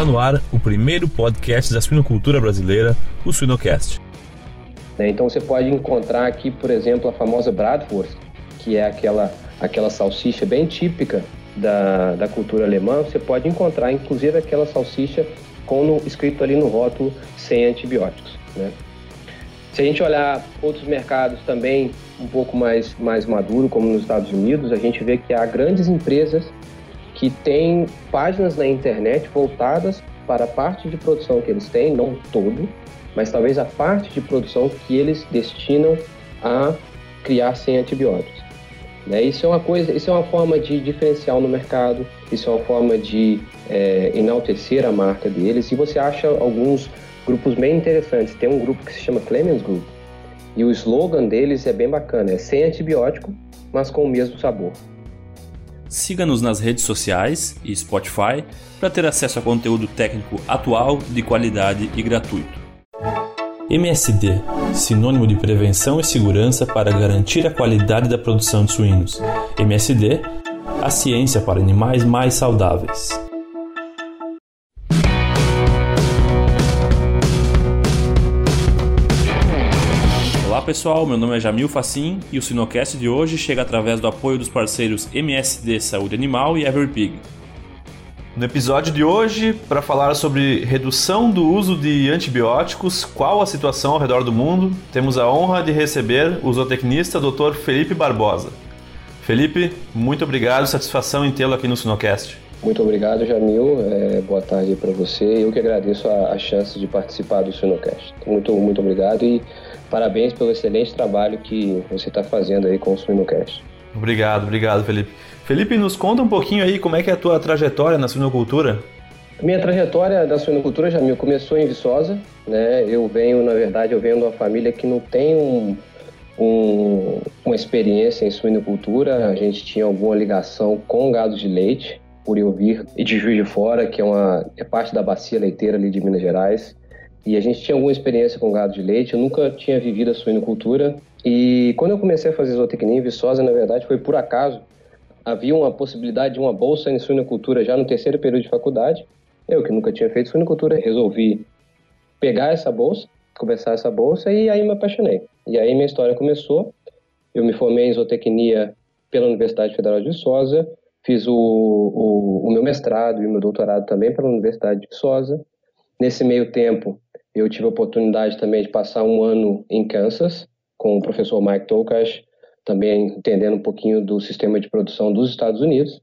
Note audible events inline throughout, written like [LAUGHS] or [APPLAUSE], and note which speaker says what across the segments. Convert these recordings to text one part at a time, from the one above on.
Speaker 1: Está no ar o primeiro podcast da suinocultura brasileira, o Suinocast.
Speaker 2: Então você pode encontrar aqui, por exemplo, a famosa Bratwurst, que é aquela, aquela salsicha bem típica da, da cultura alemã. Você pode encontrar, inclusive, aquela salsicha com no, escrito ali no rótulo sem antibióticos. Né? Se a gente olhar outros mercados também um pouco mais, mais maduro, como nos Estados Unidos, a gente vê que há grandes empresas que têm páginas na internet voltadas para a parte de produção que eles têm, não todo, mas talvez a parte de produção que eles destinam a criar sem antibióticos. Né? Isso é uma coisa, isso é uma forma de diferencial no mercado, isso é uma forma de é, enaltecer a marca deles. E você acha alguns grupos bem interessantes. Tem um grupo que se chama Clemens Group e o slogan deles é bem bacana, é sem antibiótico, mas com o mesmo sabor.
Speaker 1: Siga-nos nas redes sociais e Spotify para ter acesso a conteúdo técnico atual, de qualidade e gratuito. MSD, sinônimo de prevenção e segurança para garantir a qualidade da produção de suínos. MSD, a ciência para animais mais saudáveis. Pessoal, meu nome é Jamil Facim e o Sinocast de hoje chega através do apoio dos parceiros MSD Saúde Animal e Everpig. No episódio de hoje, para falar sobre redução do uso de antibióticos, qual a situação ao redor do mundo, temos a honra de receber o zootecnista Dr. Felipe Barbosa. Felipe, muito obrigado, satisfação em tê-lo aqui no Sinocast.
Speaker 2: Muito obrigado, Jamil. É, boa tarde para você. Eu que agradeço a, a, chance de participar do Sinocast. Muito, muito obrigado e parabéns pelo excelente trabalho que você está fazendo aí com o Sinocast.
Speaker 1: Obrigado, obrigado, Felipe. Felipe, nos conta um pouquinho aí como é que é a tua trajetória na suinocultura.
Speaker 2: Minha trajetória da suinocultura, Jamil, começou em Viçosa, né? Eu venho, na verdade, eu venho de uma família que não tem um, um, uma experiência em suinocultura. A gente tinha alguma ligação com gado de leite, por eu vir de Juiz de Fora, que é, uma, é parte da bacia leiteira ali de Minas Gerais. E a gente tinha alguma experiência com gado de leite. Eu nunca tinha vivido a suinocultura. E quando eu comecei a fazer zootecnia em Viçosa, na verdade, foi por acaso havia uma possibilidade de uma bolsa em suinocultura já no terceiro período de faculdade. Eu, que nunca tinha feito suinocultura, resolvi pegar essa bolsa, começar essa bolsa e aí me apaixonei. E aí minha história começou. Eu me formei em zootecnia pela Universidade Federal de Viçosa, fiz o, o, o meu mestrado e o meu doutorado também pela Universidade de Viçosa. Nesse meio tempo, eu tive a oportunidade também de passar um ano em Kansas com o professor Mike Tokash, também entendendo um pouquinho do sistema de produção dos Estados Unidos.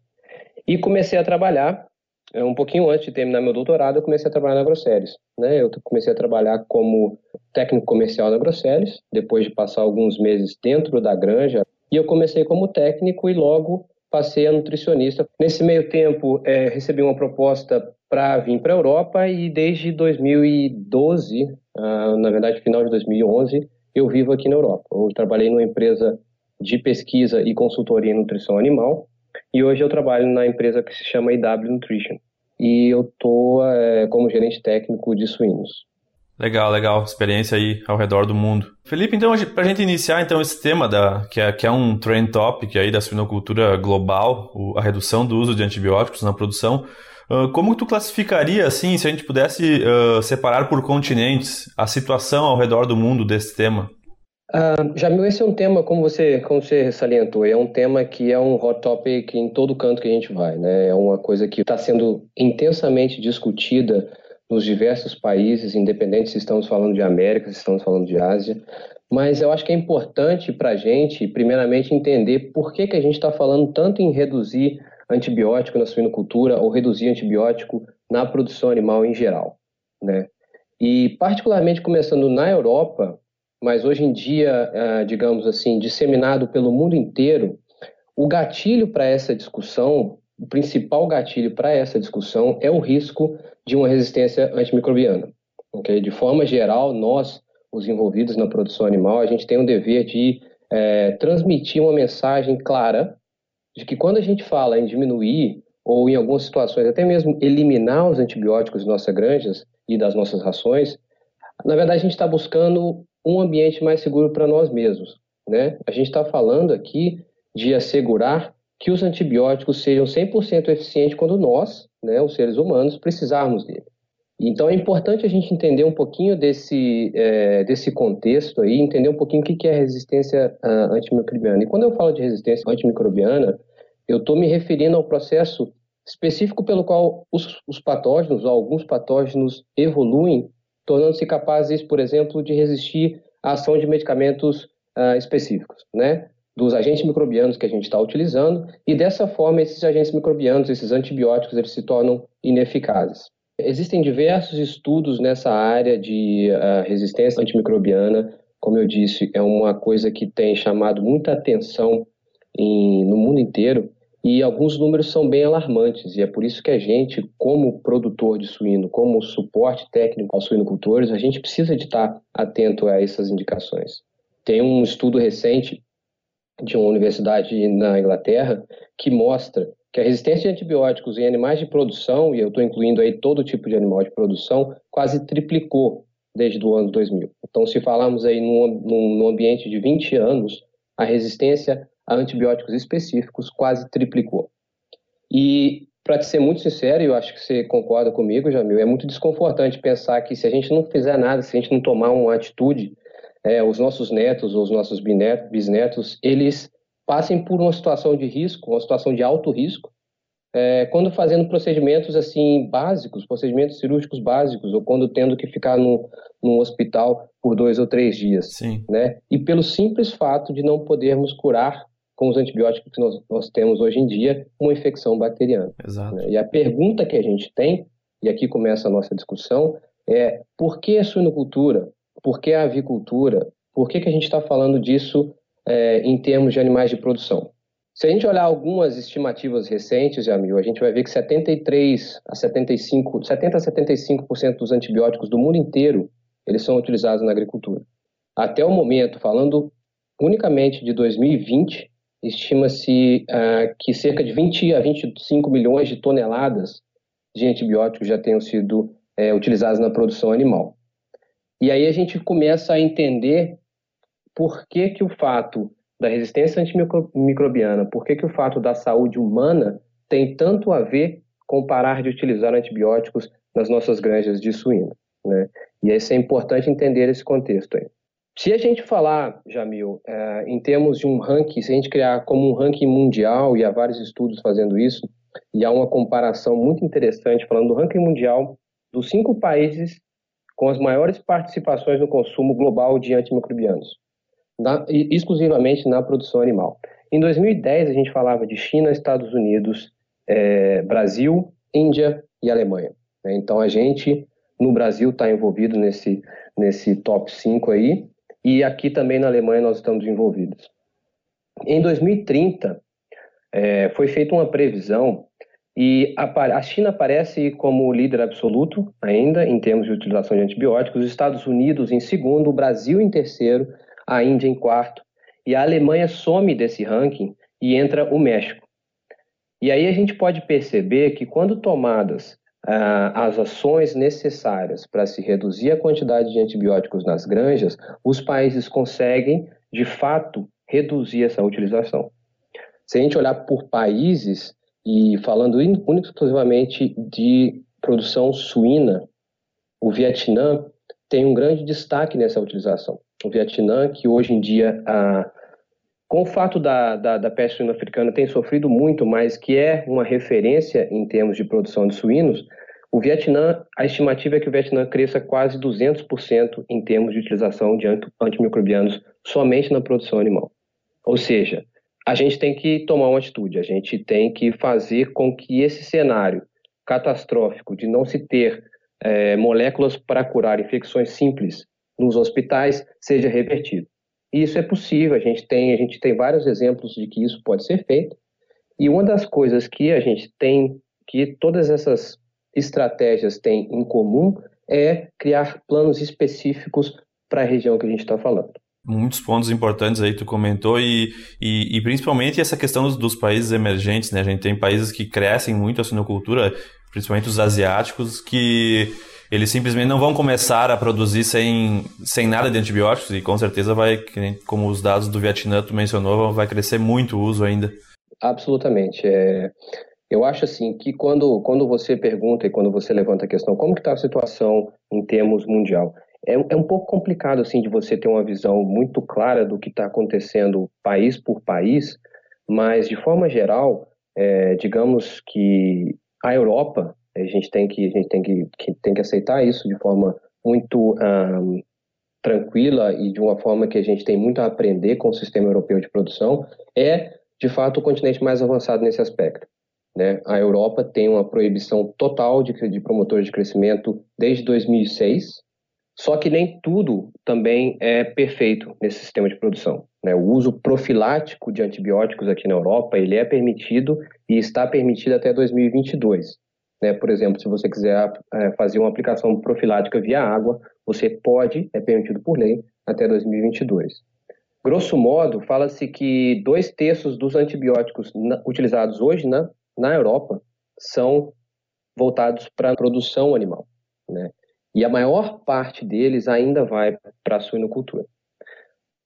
Speaker 2: E comecei a trabalhar, é, um pouquinho antes de terminar meu doutorado, eu comecei a trabalhar na Grosseries. Né? Eu comecei a trabalhar como técnico comercial na Grosseries, depois de passar alguns meses dentro da granja. E eu comecei como técnico e logo passei a nutricionista. Nesse meio tempo, é, recebi uma proposta para vir para a Europa e desde 2012, ah, na verdade, final de 2011, eu vivo aqui na Europa. Eu trabalhei numa empresa de pesquisa e consultoria em nutrição animal. E hoje eu trabalho na empresa que se chama IW Nutrition. E eu estou é, como gerente técnico de suínos.
Speaker 1: Legal, legal. Experiência aí ao redor do mundo. Felipe, então, para a gente iniciar então esse tema, da, que, é, que é um trend topic aí da suinocultura global, o, a redução do uso de antibióticos na produção, uh, como tu classificaria, assim, se a gente pudesse uh, separar por continentes, a situação ao redor do mundo desse tema?
Speaker 2: Uh, Jamil, esse é um tema, como você, como você salientou, é um tema que é um hot topic em todo canto que a gente vai, né? É uma coisa que está sendo intensamente discutida nos diversos países, independente se estamos falando de América, se estamos falando de Ásia. Mas eu acho que é importante para a gente, primeiramente, entender por que, que a gente está falando tanto em reduzir antibiótico na suinocultura ou reduzir antibiótico na produção animal em geral, né? E particularmente começando na Europa, mas hoje em dia, ah, digamos assim, disseminado pelo mundo inteiro, o gatilho para essa discussão, o principal gatilho para essa discussão é o risco de uma resistência antimicrobiana. Okay? De forma geral, nós, os envolvidos na produção animal, a gente tem um dever de é, transmitir uma mensagem clara de que quando a gente fala em diminuir ou em algumas situações até mesmo eliminar os antibióticos de nossas granjas e das nossas rações, na verdade a gente está buscando um ambiente mais seguro para nós mesmos. Né? A gente está falando aqui de assegurar que os antibióticos sejam 100% eficientes quando nós, né, os seres humanos, precisarmos dele. Então é importante a gente entender um pouquinho desse, é, desse contexto aí, entender um pouquinho o que é resistência uh, antimicrobiana. E quando eu falo de resistência antimicrobiana, eu estou me referindo ao processo específico pelo qual os, os patógenos, ou alguns patógenos, evoluem, tornando-se capazes, por exemplo, de resistir à ação de medicamentos uh, específicos, né? Dos agentes microbianos que a gente está utilizando, e dessa forma esses agentes microbianos, esses antibióticos, eles se tornam ineficazes. Existem diversos estudos nessa área de uh, resistência antimicrobiana. Como eu disse, é uma coisa que tem chamado muita atenção em, no mundo inteiro e alguns números são bem alarmantes. E é por isso que a gente, como produtor de suíno, como suporte técnico aos suinocultores, a gente precisa de estar atento a essas indicações. Tem um estudo recente de uma universidade na Inglaterra que mostra que a resistência a antibióticos em animais de produção, e eu estou incluindo aí todo tipo de animal de produção, quase triplicou desde o ano 2000. Então, se falarmos aí num, num ambiente de 20 anos, a resistência a antibióticos específicos quase triplicou. E, para ser muito sincero, eu acho que você concorda comigo, Jamil, é muito desconfortante pensar que se a gente não fizer nada, se a gente não tomar uma atitude, é, os nossos netos ou os nossos bisnetos, eles passem por uma situação de risco, uma situação de alto risco, é, quando fazendo procedimentos assim básicos, procedimentos cirúrgicos básicos, ou quando tendo que ficar no, no hospital por dois ou três dias,
Speaker 1: Sim.
Speaker 2: né? E pelo simples fato de não podermos curar com os antibióticos que nós, nós temos hoje em dia uma infecção bacteriana.
Speaker 1: Exato.
Speaker 2: Né? E a pergunta que a gente tem, e aqui começa a nossa discussão, é por que a suinocultura? Por que a avicultura? Por que, que a gente está falando disso é, em termos de animais de produção. Se a gente olhar algumas estimativas recentes, Jamil, a gente vai ver que 73 a 75, 70 a 75% dos antibióticos do mundo inteiro, eles são utilizados na agricultura. Até o momento, falando unicamente de 2020, estima-se uh, que cerca de 20 a 25 milhões de toneladas de antibióticos já tenham sido é, utilizados na produção animal. E aí a gente começa a entender por que, que o fato da resistência antimicrobiana, por que, que o fato da saúde humana tem tanto a ver com parar de utilizar antibióticos nas nossas granjas de suíno. Né? E isso é importante entender esse contexto aí. Se a gente falar, Jamil, é, em termos de um ranking, se a gente criar como um ranking mundial, e há vários estudos fazendo isso, e há uma comparação muito interessante falando do ranking mundial dos cinco países com as maiores participações no consumo global de antimicrobianos na, exclusivamente na produção animal. Em 2010, a gente falava de China, Estados Unidos, é, Brasil, Índia e Alemanha. Né? Então, a gente, no Brasil, está envolvido nesse, nesse top 5 aí, e aqui também na Alemanha nós estamos envolvidos. Em 2030, é, foi feita uma previsão e a, a, China aparece como líder absoluto ainda em termos de utilização de antibióticos, os Estados Unidos em segundo, o Brasil em terceiro a Índia em quarto, e a Alemanha some desse ranking e entra o México. E aí a gente pode perceber que quando tomadas ah, as ações necessárias para se reduzir a quantidade de antibióticos nas granjas, os países conseguem, de fato, reduzir essa utilização. Se a gente olhar por países, e falando único exclusivamente de produção suína, o Vietnã tem um grande destaque nessa utilização o Vietnã, que hoje em dia, a, com o fato da, da, da peste suína africana tem sofrido muito, mas que é uma referência em termos de produção de suínos, o Vietnã, a estimativa é que o Vietnã cresça quase 200% em termos de utilização de antimicrobianos somente na produção animal. Ou seja, a gente tem que tomar uma atitude, a gente tem que fazer com que esse cenário catastrófico de não se ter é, moléculas para curar infecções simples nos hospitais seja revertido. E isso é possível, a gente tem, a gente tem vários exemplos de que isso pode ser feito. E uma das coisas que a gente tem, que todas essas estratégias têm em comum, é criar planos específicos para a região que a gente está falando.
Speaker 1: Muitos pontos importantes aí tu comentou e, e, e principalmente essa questão dos, dos, países emergentes, né? A gente tem países que crescem muito a sinocultura, principalmente os asiáticos, que eles simplesmente não vão começar a produzir sem, sem nada de antibióticos e com certeza vai, como os dados do Vietnã tu mencionou, vai crescer muito o uso ainda.
Speaker 2: Absolutamente. É, eu acho assim que quando, quando você pergunta e quando você levanta a questão como que está a situação em termos mundial, é, é um pouco complicado assim de você ter uma visão muito clara do que está acontecendo país por país, mas de forma geral, é, digamos que a Europa, a gente tem que a gente tem que, que tem que aceitar isso de forma muito um, tranquila e de uma forma que a gente tem muito a aprender com o sistema europeu de produção, é de fato o continente mais avançado nesse aspecto. Né? A Europa tem uma proibição total de, de promotores de crescimento desde 2006, só que nem tudo também é perfeito nesse sistema de produção. Né? O uso profilático de antibióticos aqui na Europa ele é permitido e está permitido até 2022. Né? Por exemplo, se você quiser é, fazer uma aplicação profilática via água, você pode, é permitido por lei, até 2022. Grosso modo, fala-se que dois terços dos antibióticos utilizados hoje na, na Europa são voltados para a produção animal. Né? E a maior parte deles ainda vai para a suinocultura.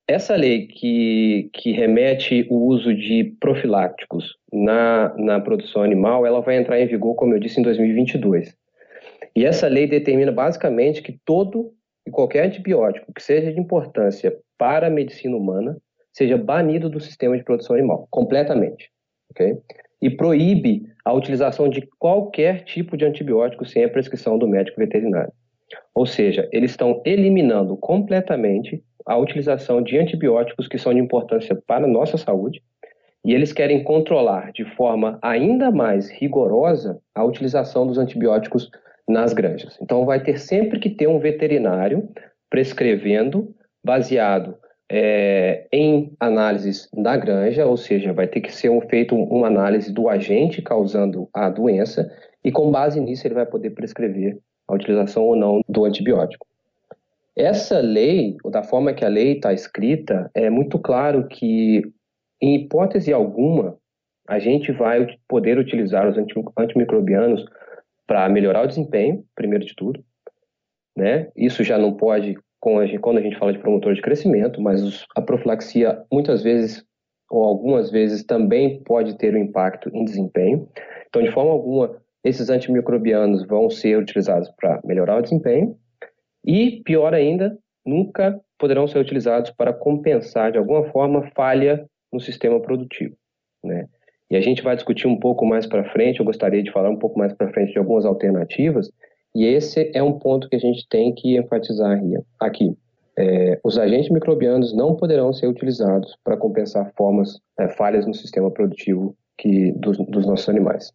Speaker 2: Essa lei que, que remete o uso de profiláticos na, na produção animal, ela vai entrar em vigor, como eu disse, em 2022. E essa lei determina basicamente que todo e qualquer antibiótico que seja de importância para a medicina humana seja banido do sistema de produção animal, completamente. Okay? E proíbe a utilização de qualquer tipo de antibiótico sem a prescrição do médico veterinário. Ou seja, eles estão eliminando completamente a utilização de antibióticos que são de importância para a nossa saúde e eles querem controlar de forma ainda mais rigorosa a utilização dos antibióticos nas granjas. Então, vai ter sempre que ter um veterinário prescrevendo, baseado é, em análises da granja, ou seja, vai ter que ser um, feito uma análise do agente causando a doença, e com base nisso ele vai poder prescrever a utilização ou não do antibiótico. Essa lei, da forma que a lei está escrita, é muito claro que, em hipótese alguma, a gente vai poder utilizar os antimicrobianos para melhorar o desempenho, primeiro de tudo. Né? Isso já não pode quando a gente fala de promotor de crescimento, mas a profilaxia muitas vezes ou algumas vezes também pode ter um impacto em desempenho. Então, de forma alguma, esses antimicrobianos vão ser utilizados para melhorar o desempenho e, pior ainda, nunca poderão ser utilizados para compensar de alguma forma falha no sistema produtivo, né? E a gente vai discutir um pouco mais para frente, eu gostaria de falar um pouco mais para frente de algumas alternativas, e esse é um ponto que a gente tem que enfatizar aqui. É, os agentes microbianos não poderão ser utilizados para compensar formas, é, falhas no sistema produtivo que, dos, dos nossos animais.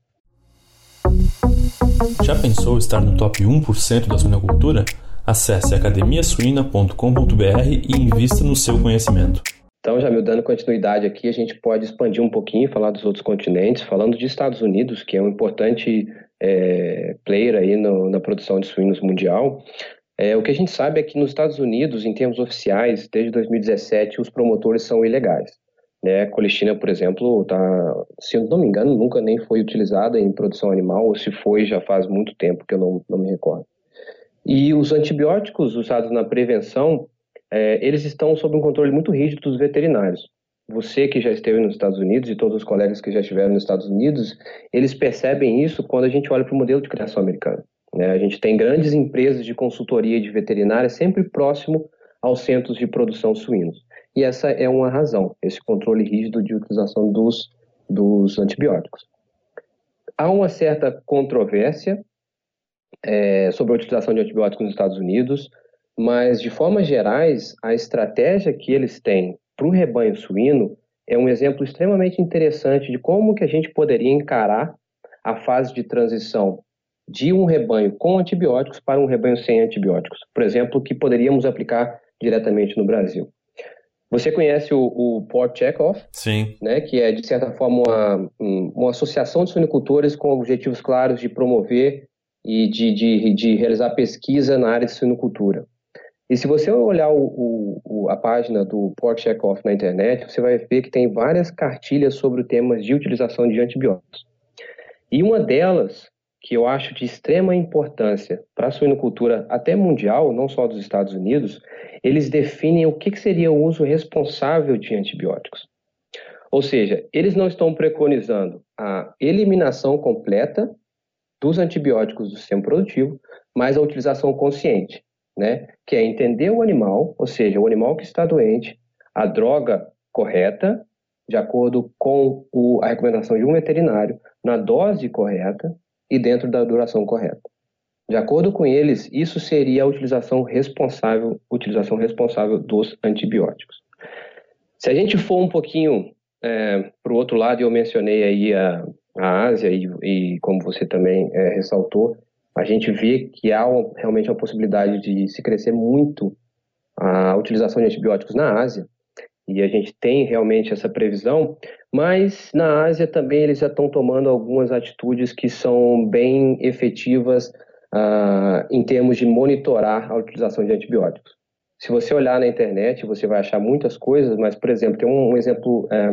Speaker 1: Já pensou estar no top 1% da suinocultura? Acesse academiasuina.com.br e invista no seu conhecimento.
Speaker 2: Então, já me dando continuidade aqui, a gente pode expandir um pouquinho, falar dos outros continentes, falando de Estados Unidos, que é um importante é, player aí no, na produção de suínos mundial. É, o que a gente sabe é que nos Estados Unidos, em termos oficiais, desde 2017, os promotores são ilegais. Né? Colistina, por exemplo, tá, se eu não me engano, nunca nem foi utilizada em produção animal, ou se foi, já faz muito tempo que eu não, não me recordo. E os antibióticos usados na prevenção, é, eles estão sob um controle muito rígido dos veterinários. Você que já esteve nos Estados Unidos e todos os colegas que já estiveram nos Estados Unidos, eles percebem isso quando a gente olha para o modelo de criação americano. Né? A gente tem grandes empresas de consultoria de veterinária sempre próximo aos centros de produção suínos. E essa é uma razão, esse controle rígido de utilização dos, dos antibióticos. Há uma certa controvérsia é, sobre a utilização de antibióticos nos Estados Unidos, mas, de formas gerais, a estratégia que eles têm para o rebanho suíno é um exemplo extremamente interessante de como que a gente poderia encarar a fase de transição de um rebanho com antibióticos para um rebanho sem antibióticos. Por exemplo, que poderíamos aplicar diretamente no Brasil. Você conhece o, o Port Chekhov?
Speaker 1: Sim.
Speaker 2: Né, que é, de certa forma, uma, uma associação de suinicultores com objetivos claros de promover e de, de, de realizar pesquisa na área de suinocultura. E se você olhar o, o, a página do Port Chekhov na internet, você vai ver que tem várias cartilhas sobre temas de utilização de antibióticos. E uma delas que eu acho de extrema importância para a suinocultura até mundial, não só dos Estados Unidos, eles definem o que seria o uso responsável de antibióticos. Ou seja, eles não estão preconizando a eliminação completa dos antibióticos do sistema produtivo, mas a utilização consciente, né? Que é entender o animal, ou seja, o animal que está doente, a droga correta, de acordo com o, a recomendação de um veterinário, na dose correta e dentro da duração correta. De acordo com eles, isso seria a utilização responsável, utilização responsável dos antibióticos. Se a gente for um pouquinho é, para o outro lado, eu mencionei aí a, a Ásia e, e, como você também é, ressaltou, a gente vê que há realmente uma possibilidade de se crescer muito a utilização de antibióticos na Ásia, e a gente tem realmente essa previsão, mas na Ásia também eles já estão tomando algumas atitudes que são bem efetivas uh, em termos de monitorar a utilização de antibióticos. Se você olhar na internet, você vai achar muitas coisas, mas, por exemplo, tem um, um exemplo é,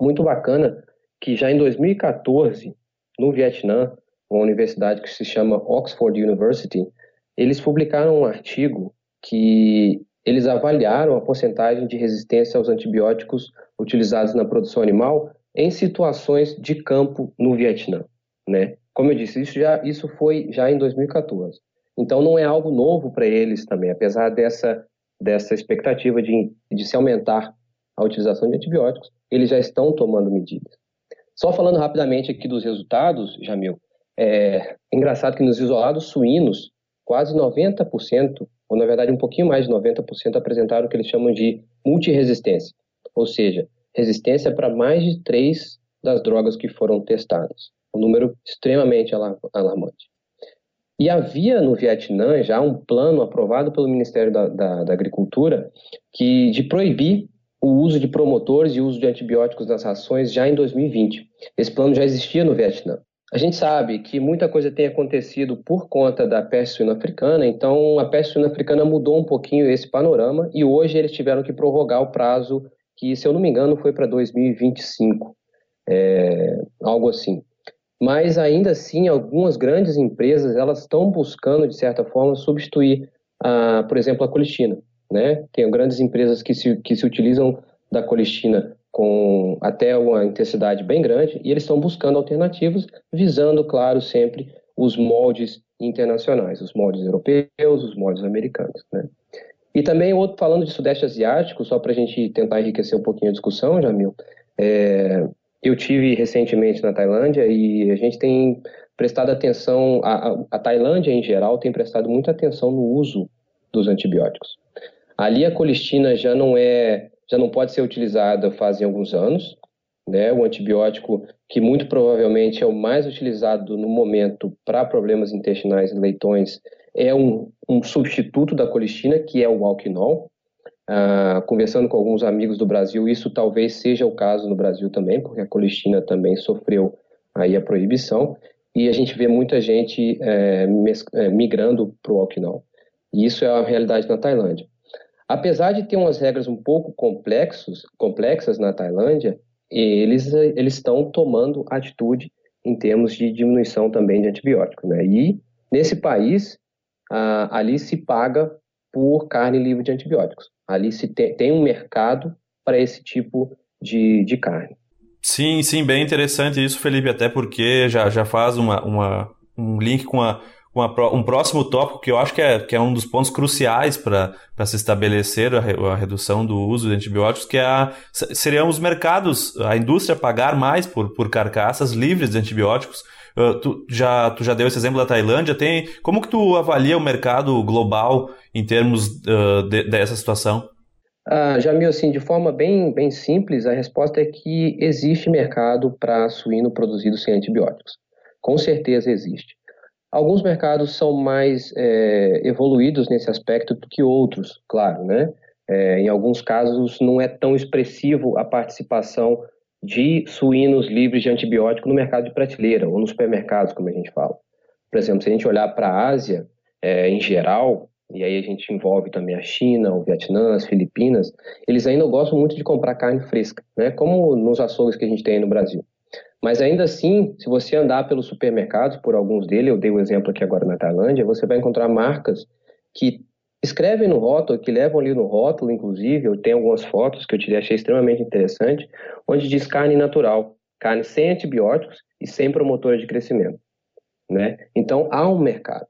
Speaker 2: muito bacana que já em 2014, no Vietnã, uma universidade que se chama Oxford University, eles publicaram um artigo que eles avaliaram a porcentagem de resistência aos antibióticos utilizados na produção animal em situações de campo no Vietnã, né? Como eu disse, isso já isso foi já em 2014. Então não é algo novo para eles também, apesar dessa dessa expectativa de, de se aumentar a utilização de antibióticos, eles já estão tomando medidas. Só falando rapidamente aqui dos resultados, Jamil, é engraçado que nos isolados suínos, quase 90% ou na verdade um pouquinho mais de 90% apresentaram o que eles chamam de multiresistência, ou seja, resistência para mais de três das drogas que foram testadas, um número extremamente alarmante. E havia no Vietnã já um plano aprovado pelo Ministério da, da, da Agricultura que de proibir o uso de promotores e o uso de antibióticos nas rações já em 2020. Esse plano já existia no Vietnã. A gente sabe que muita coisa tem acontecido por conta da peste suína africana, então a peste suína africana mudou um pouquinho esse panorama e hoje eles tiveram que prorrogar o prazo que, se eu não me engano, foi para 2025, é, algo assim. Mas ainda assim, algumas grandes empresas elas estão buscando de certa forma substituir, a, por exemplo, a colistina. Né? Tem grandes empresas que se, que se utilizam da colistina com até uma intensidade bem grande, e eles estão buscando alternativas, visando, claro, sempre os moldes internacionais, os moldes europeus, os moldes americanos. Né? E também, outro, falando de Sudeste Asiático, só para a gente tentar enriquecer um pouquinho a discussão, Jamil, é, eu tive recentemente na Tailândia e a gente tem prestado atenção, a, a, a Tailândia em geral tem prestado muita atenção no uso dos antibióticos. Ali a colistina já não é já não pode ser utilizada fazem alguns anos. Né? O antibiótico, que muito provavelmente é o mais utilizado no momento para problemas intestinais em leitões, é um, um, substituto da colistina, que é o alquinol. Ah, conversando com alguns amigos do Brasil, isso talvez seja o caso no Brasil também, porque a colistina também sofreu aí a proibição, e a gente vê muita gente é, migrando para o alquinol. E isso é a realidade na Tailândia. Apesar de ter umas regras um pouco complexos, complexas na Tailândia, eles, eles estão tomando atitude em termos de diminuição também de antibióticos. Né? E nesse país, ali se paga por carne livre de antibióticos. Ali se te, tem um mercado para esse tipo de, de carne.
Speaker 1: Sim, sim, bem interessante isso, Felipe, até porque já, já faz uma, uma, um link com a uma, um próximo tópico que eu acho que é, que é um dos pontos cruciais para se estabelecer a, a, redução do uso de antibióticos, que é a, seriam os mercados, a indústria pagar mais por, por carcaças livres de antibióticos. Uh, tu, já, tu já deu esse exemplo da Tailândia, tem, como que tu avalia o mercado global em termos uh, de, dessa situação?
Speaker 2: Ah, Jamil, assim, de forma bem, bem simples, a resposta é que existe mercado para suíno produzido sem antibióticos. Com certeza existe. Alguns mercados são mais é, evoluídos nesse aspecto do que outros, claro, né? É, em alguns casos não é tão expressivo a participação de suínos livres de antibiótico no mercado de prateleira ou nos supermercados, como a gente fala. Por exemplo, se a gente olhar para a Ásia é, em geral, e aí a gente envolve também a China, o Vietnã, as Filipinas, eles ainda gostam muito de comprar carne fresca, né? como nos açougues que a gente tem no Brasil. Mas ainda assim, se você andar pelos supermercados, por alguns deles, eu dei o um exemplo aqui agora na Tailândia, você vai encontrar marcas que escrevem no rótulo, que levam ali no rótulo, inclusive, eu tenho algumas fotos que eu tirei, achei extremamente interessante, onde diz carne natural, carne sem antibióticos e sem promotora de crescimento. Né? Então, há um mercado.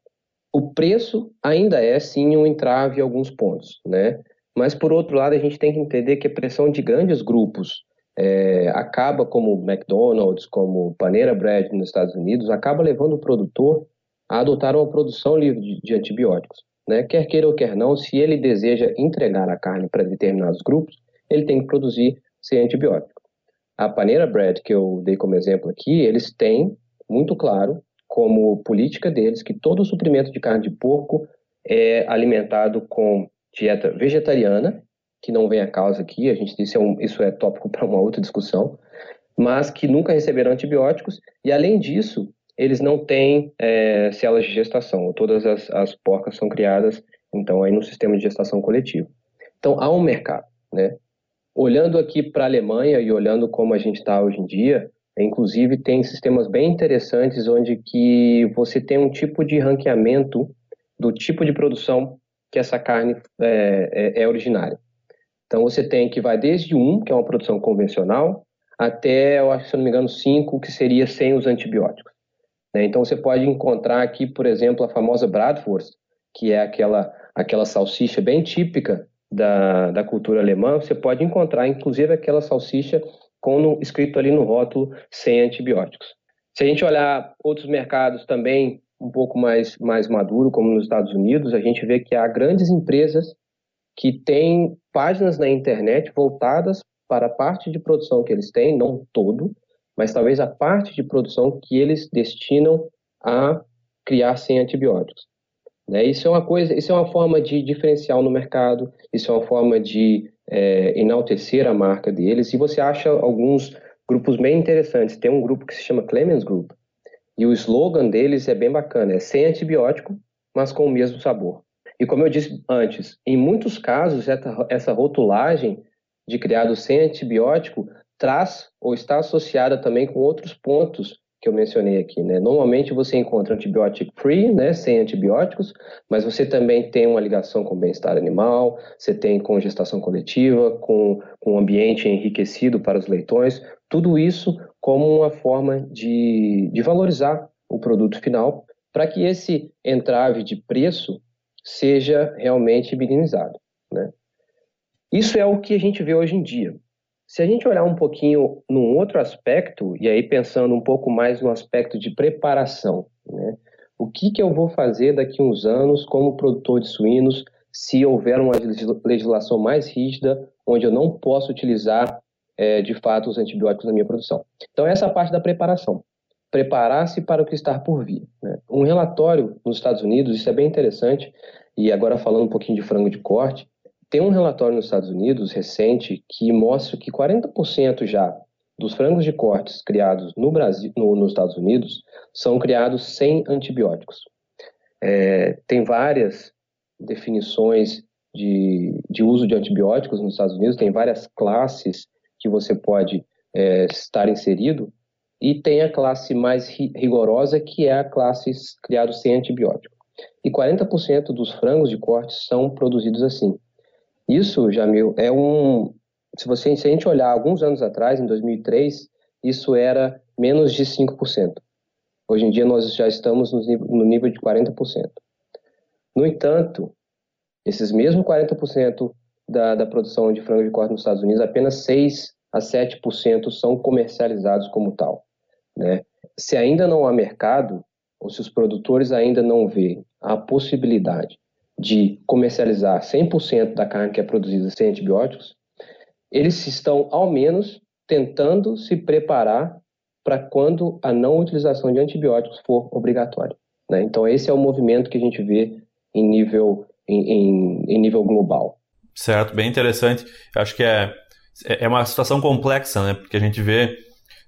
Speaker 2: O preço ainda é, sim, um entrave em alguns pontos, né? Mas, por outro lado, a gente tem que entender que a pressão de grandes grupos é, acaba, como McDonald's, como Panera Bread nos Estados Unidos, acaba levando o produtor a adotar uma produção livre de, de antibióticos. Né? Quer queira ou quer não, se ele deseja entregar a carne para determinados grupos, ele tem que produzir sem antibiótico. A Panera Bread, que eu dei como exemplo aqui, eles têm muito claro como política deles que todo suprimento de carne de porco é alimentado com dieta vegetariana, que não vem a causa aqui, a gente disse é um, isso é tópico [LAUGHS] para uma outra discussão, mas que nunca receberam antibióticos e além disso eles não têm é, células de gestação, todas as, as porcas são criadas então aí no sistema de gestação coletivo. Então há um mercado, né? Olhando aqui para a Alemanha e olhando como a gente está hoje em dia, inclusive tem sistemas bem interessantes onde que você tem um tipo de ranqueamento do tipo de produção que essa carne é, é, é originária. Então você tem que vai desde um, que é uma produção convencional, até, eu acho, se não me engano, cinco, que seria sem os antibióticos. Né? Então você pode encontrar aqui, por exemplo, a famosa Bratwurst, que é aquela, aquela salsicha bem típica da, da cultura alemã, você pode encontrar, inclusive, aquela salsicha com no, escrito ali no rótulo sem antibióticos. Se a gente olhar outros mercados também um pouco mais, mais maduro, como nos Estados Unidos, a gente vê que há grandes empresas que têm páginas na internet voltadas para a parte de produção que eles têm, não todo, mas talvez a parte de produção que eles destinam a criar sem antibióticos. Né? Isso é uma coisa, isso é uma forma de diferencial no mercado, isso é uma forma de é, enaltecer a marca deles. E você acha alguns grupos bem interessantes. Tem um grupo que se chama Clemens Group e o slogan deles é bem bacana, é sem antibiótico, mas com o mesmo sabor. E como eu disse antes, em muitos casos essa rotulagem de criado sem antibiótico traz ou está associada também com outros pontos que eu mencionei aqui, né? Normalmente você encontra antibiótico free, né, sem antibióticos, mas você também tem uma ligação com bem-estar animal, você tem com gestação coletiva, com, com um ambiente enriquecido para os leitões, tudo isso como uma forma de, de valorizar o produto final para que esse entrave de preço seja realmente minimizado, né? Isso é o que a gente vê hoje em dia. Se a gente olhar um pouquinho num outro aspecto, e aí pensando um pouco mais no aspecto de preparação, né? o que, que eu vou fazer daqui a uns anos como produtor de suínos se houver uma legislação mais rígida, onde eu não posso utilizar é, de fato os antibióticos na minha produção? Então, essa é parte da preparação. Preparar-se para o que está por vir. Né? Um relatório nos Estados Unidos, isso é bem interessante, e agora falando um pouquinho de frango de corte, tem um relatório nos Estados Unidos recente que mostra que 40% já dos frangos de cortes criados no Brasil, no, nos Estados Unidos são criados sem antibióticos. É, tem várias definições de, de, uso de antibióticos nos Estados Unidos, tem várias classes que você pode é, estar inserido, e tem a classe mais rigorosa, que é a classe criados sem antibiótico. E 40% dos frangos de corte são produzidos assim. Isso, Jamil, é um. Se, você, se a gente olhar alguns anos atrás, em 2003, isso era menos de 5%. Hoje em dia, nós já estamos no nível de 40%. No entanto, esses mesmos 40% da, da produção de frango de corte nos Estados Unidos, apenas 6 a 7% são comercializados como tal. Né? Se ainda não há mercado, ou se os produtores ainda não vêem a possibilidade de comercializar 100% da carne que é produzida sem antibióticos, eles estão, ao menos, tentando se preparar para quando a não utilização de antibióticos for obrigatória. Né? Então, esse é o movimento que a gente vê em nível, em, em, em nível global.
Speaker 1: Certo, bem interessante. Acho que é, é uma situação complexa, né? porque a gente vê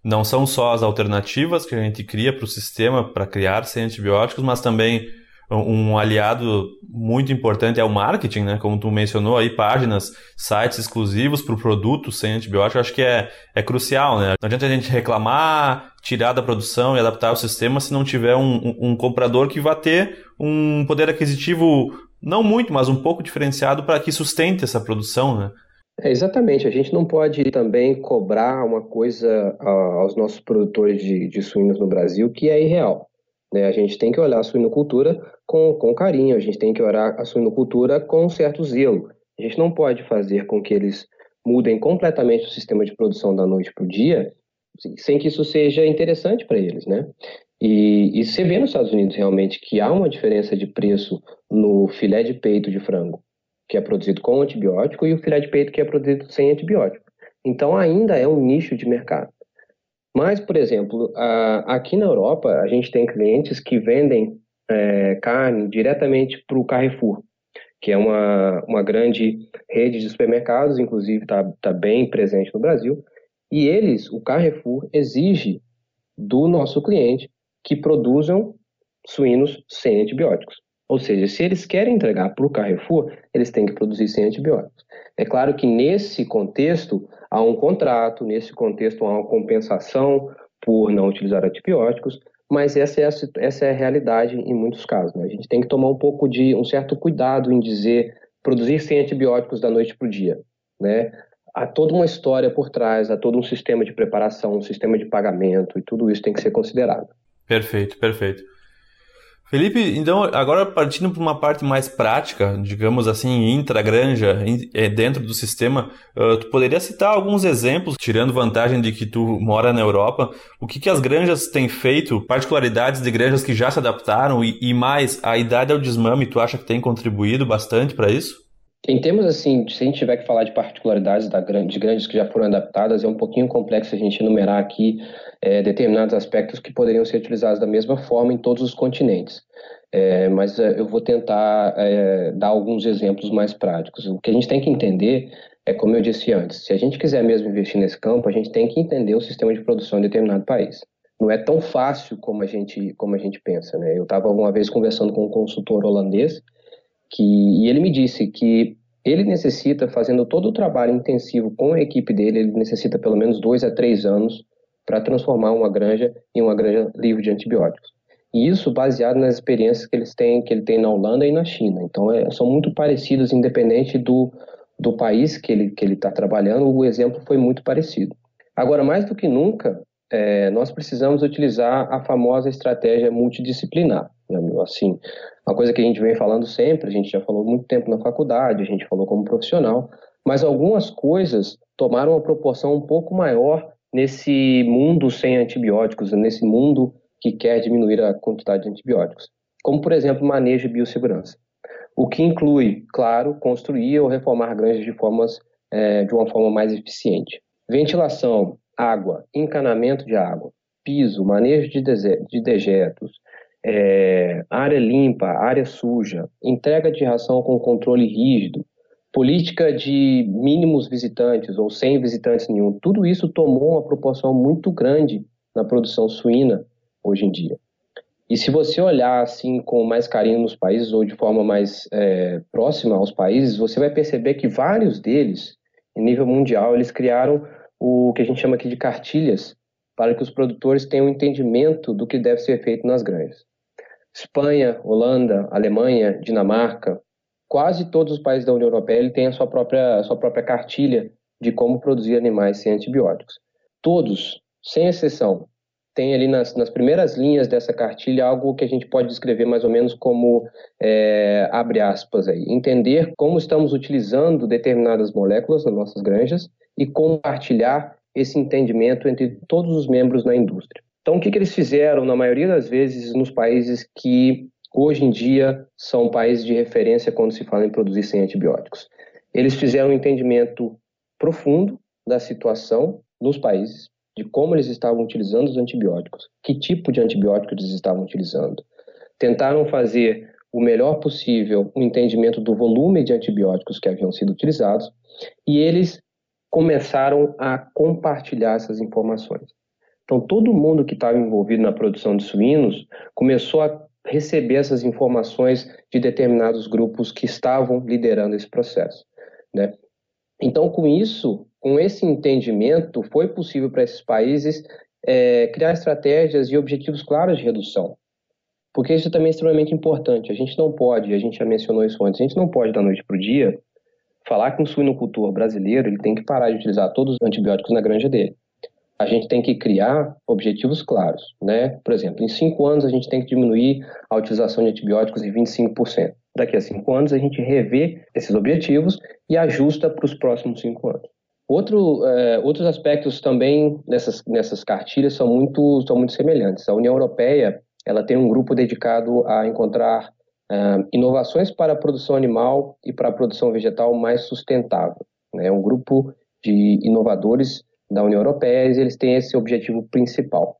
Speaker 1: não são só as alternativas que a gente cria para o sistema para criar sem antibióticos, mas também um aliado muito importante é o marketing, né? Como tu mencionou aí, páginas, sites exclusivos para o produto sem antibiótico, acho que é, é crucial, né? Não adianta a gente reclamar, tirar da produção e adaptar o sistema se não tiver um, um, um comprador que vá ter um poder aquisitivo não muito, mas um pouco diferenciado para que sustente essa produção, né?
Speaker 2: É, exatamente, a gente não pode também cobrar uma coisa aos nossos produtores de, de suínos no Brasil que é irreal. Né? A gente tem que olhar a suinocultura com, com carinho, a gente tem que olhar a suinocultura com um certo zelo. A gente não pode fazer com que eles mudem completamente o sistema de produção da noite para o dia sem que isso seja interessante para eles, né? E, e você vê nos Estados Unidos realmente que há uma diferença de preço no filé de peito de frango, que é produzido com antibiótico, e o filé de peito que é produzido sem antibiótico. Então ainda é um nicho de mercado. Mas, por exemplo, aqui na Europa, a gente tem clientes que vendem é, carne diretamente para o Carrefour, que é uma, uma grande rede de supermercados, inclusive está tá bem presente no Brasil. E eles, o Carrefour, exige do nosso cliente que produzam suínos sem antibióticos. Ou seja, se eles querem entregar para o Carrefour, eles têm que produzir sem antibióticos. É claro que nesse contexto há um contrato, nesse contexto há uma compensação por não utilizar antibióticos, mas essa é a, essa é a realidade em muitos casos. Né? A gente tem que tomar um pouco de um certo cuidado em dizer produzir sem antibióticos da noite para o dia. Né? Há toda uma história por trás, há todo um sistema de preparação, um sistema de pagamento, e tudo isso tem que ser considerado.
Speaker 1: Perfeito, perfeito. Felipe, então agora partindo para uma parte mais prática, digamos assim, intra-granja, é, dentro do sistema, tu poderia citar alguns exemplos, tirando vantagem de que tu mora na Europa, o que, que as granjas têm feito, particularidades de granjas que já se adaptaram e, e mais, a idade ao desmame, tu acha que tem contribuído bastante para isso?
Speaker 2: Em termos assim, se a gente tiver que falar de particularidades da, de granjas que já foram adaptadas, é um pouquinho complexo a gente enumerar aqui é, determinados aspectos que poderiam ser utilizados da mesma forma em todos os continentes. É, mas é, eu vou tentar é, dar alguns exemplos mais práticos. O que a gente tem que entender é, como eu disse antes, se a gente quiser mesmo investir nesse campo, a gente tem que entender o sistema de produção em determinado país. Não é tão fácil como a gente, como a gente pensa. Né? Eu estava uma vez conversando com um consultor holandês que, e ele me disse que ele necessita, fazendo todo o trabalho intensivo com a equipe dele, ele necessita pelo menos dois a três anos para transformar uma granja em uma granja livre de antibióticos. E isso baseado nas experiências que eles têm, que ele tem na Holanda e na China. Então, é, são muito parecidos, independente do, do país que ele que ele está trabalhando. O exemplo foi muito parecido. Agora, mais do que nunca, é, nós precisamos utilizar a famosa estratégia multidisciplinar. Né, assim, uma coisa que a gente vem falando sempre, a gente já falou muito tempo na faculdade, a gente falou como profissional, mas algumas coisas tomaram uma proporção um pouco maior nesse mundo sem antibióticos, nesse mundo que quer diminuir a quantidade de antibióticos, como, por exemplo, manejo e biossegurança. O que inclui, claro, construir ou reformar granjas de, formas, é, de uma forma mais eficiente. Ventilação, água, encanamento de água, piso, manejo de, de dejetos, é, área limpa, área suja, entrega de ração com controle rígido, política de mínimos visitantes ou sem visitantes nenhum, tudo isso tomou uma proporção muito grande na produção suína hoje em dia. E se você olhar assim com mais carinho nos países ou de forma mais é, próxima aos países, você vai perceber que vários deles, em nível mundial, eles criaram o que a gente chama aqui de cartilhas para que os produtores tenham um entendimento do que deve ser feito nas granjas. Espanha, Holanda, Alemanha, Dinamarca, quase todos os países da União Europeia têm a sua própria, a sua própria cartilha de como produzir animais sem antibióticos. Todos, sem exceção, têm ali nas, nas primeiras linhas dessa cartilha algo que a gente pode descrever mais ou menos como, é, abre aspas aí, entender como estamos utilizando determinadas moléculas nas nossas granjas e compartilhar esse entendimento entre todos os membros da indústria. Então, o que, que eles fizeram, na maioria das vezes, nos países que hoje em dia são países de referência quando se fala em produzir sem antibióticos? Eles fizeram um entendimento profundo da situação nos países, de como eles estavam utilizando os antibióticos, que tipo de antibiótico eles estavam utilizando. Tentaram fazer o melhor possível o um entendimento do volume de antibióticos que haviam sido utilizados e eles começaram a compartilhar essas informações. Então, todo mundo que estava envolvido na produção de suínos começou a receber essas informações de determinados grupos que estavam liderando esse processo. Né? Então, com isso, com esse entendimento, foi possível para esses países é, criar estratégias e objetivos claros de redução. porque isso também é extremamente importante. A gente não pode, a gente já mencionou isso antes, a gente não pode da noite para o dia falar que um suinocultor brasileiro ele tem que parar de utilizar todos os antibióticos na granja dele. A gente tem que criar objetivos claros, né? Por exemplo, em cinco anos a gente tem que diminuir a utilização de antibióticos em 25%. Daqui a cinco anos a gente revê esses objetivos e ajusta para os próximos cinco anos. Outro, é, outros aspectos também nessas, nessas cartilhas são muito, são muito semelhantes. A União Europeia ela tem um grupo dedicado a encontrar uh, inovações para a produção animal e para a produção vegetal mais sustentável. É né? um grupo de inovadores da União Europeia e eles têm esse objetivo principal.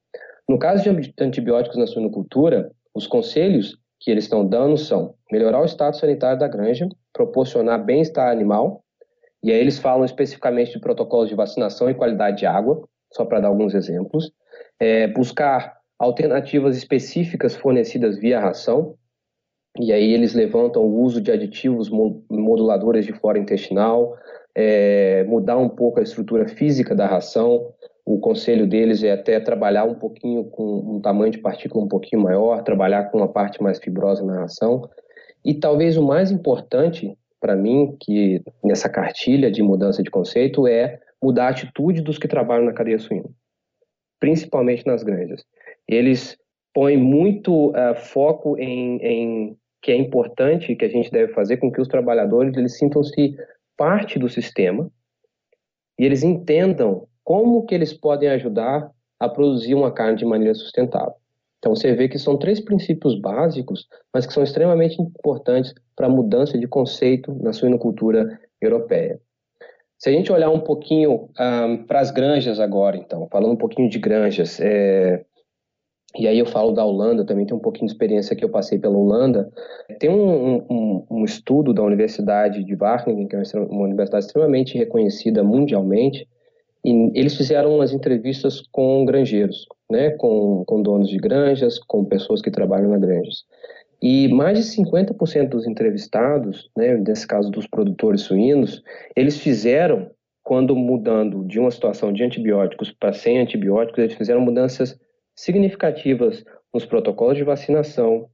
Speaker 2: No caso de antibióticos na suinocultura, os conselhos que eles estão dando são melhorar o estado sanitário da granja, proporcionar bem-estar animal, e aí eles falam especificamente de protocolos de vacinação e qualidade de água, só para dar alguns exemplos, é, buscar alternativas específicas fornecidas via ração, e aí eles levantam o uso de aditivos moduladores de flora intestinal, é, mudar um pouco a estrutura física da ração. O conselho deles é até trabalhar um pouquinho com um tamanho de partícula um pouquinho maior, trabalhar com uma parte mais fibrosa na ração. E talvez o mais importante para mim, que nessa cartilha de mudança de conceito, é mudar a atitude dos que trabalham na cadeia suína, principalmente nas granjas eles põem muito uh, foco em, em, que é importante que a gente deve fazer com que os trabalhadores eles sintam-se parte do sistema e eles entendam como que eles podem ajudar a produzir uma carne de maneira sustentável. Então você vê que são três princípios básicos, mas que são extremamente importantes para a mudança de conceito na suinocultura europeia. Se a gente olhar um pouquinho um, ah, para as granjas agora, então, falando um pouquinho de granjas, é, e aí eu falo da Holanda, também tem um pouquinho de experiência que eu passei pela Holanda. Tem um, um, um estudo da Universidade de Wageningen, que é uma universidade extremamente reconhecida mundialmente, e eles fizeram umas entrevistas com granjeiros, né, com, com donos de granjas, com pessoas que trabalham nas granjas. E mais de 50% dos entrevistados, né, nesse caso dos produtores suínos, eles fizeram, quando mudando de uma situação de antibióticos para sem antibióticos, eles fizeram mudanças significativas nos protocolos de vacinação,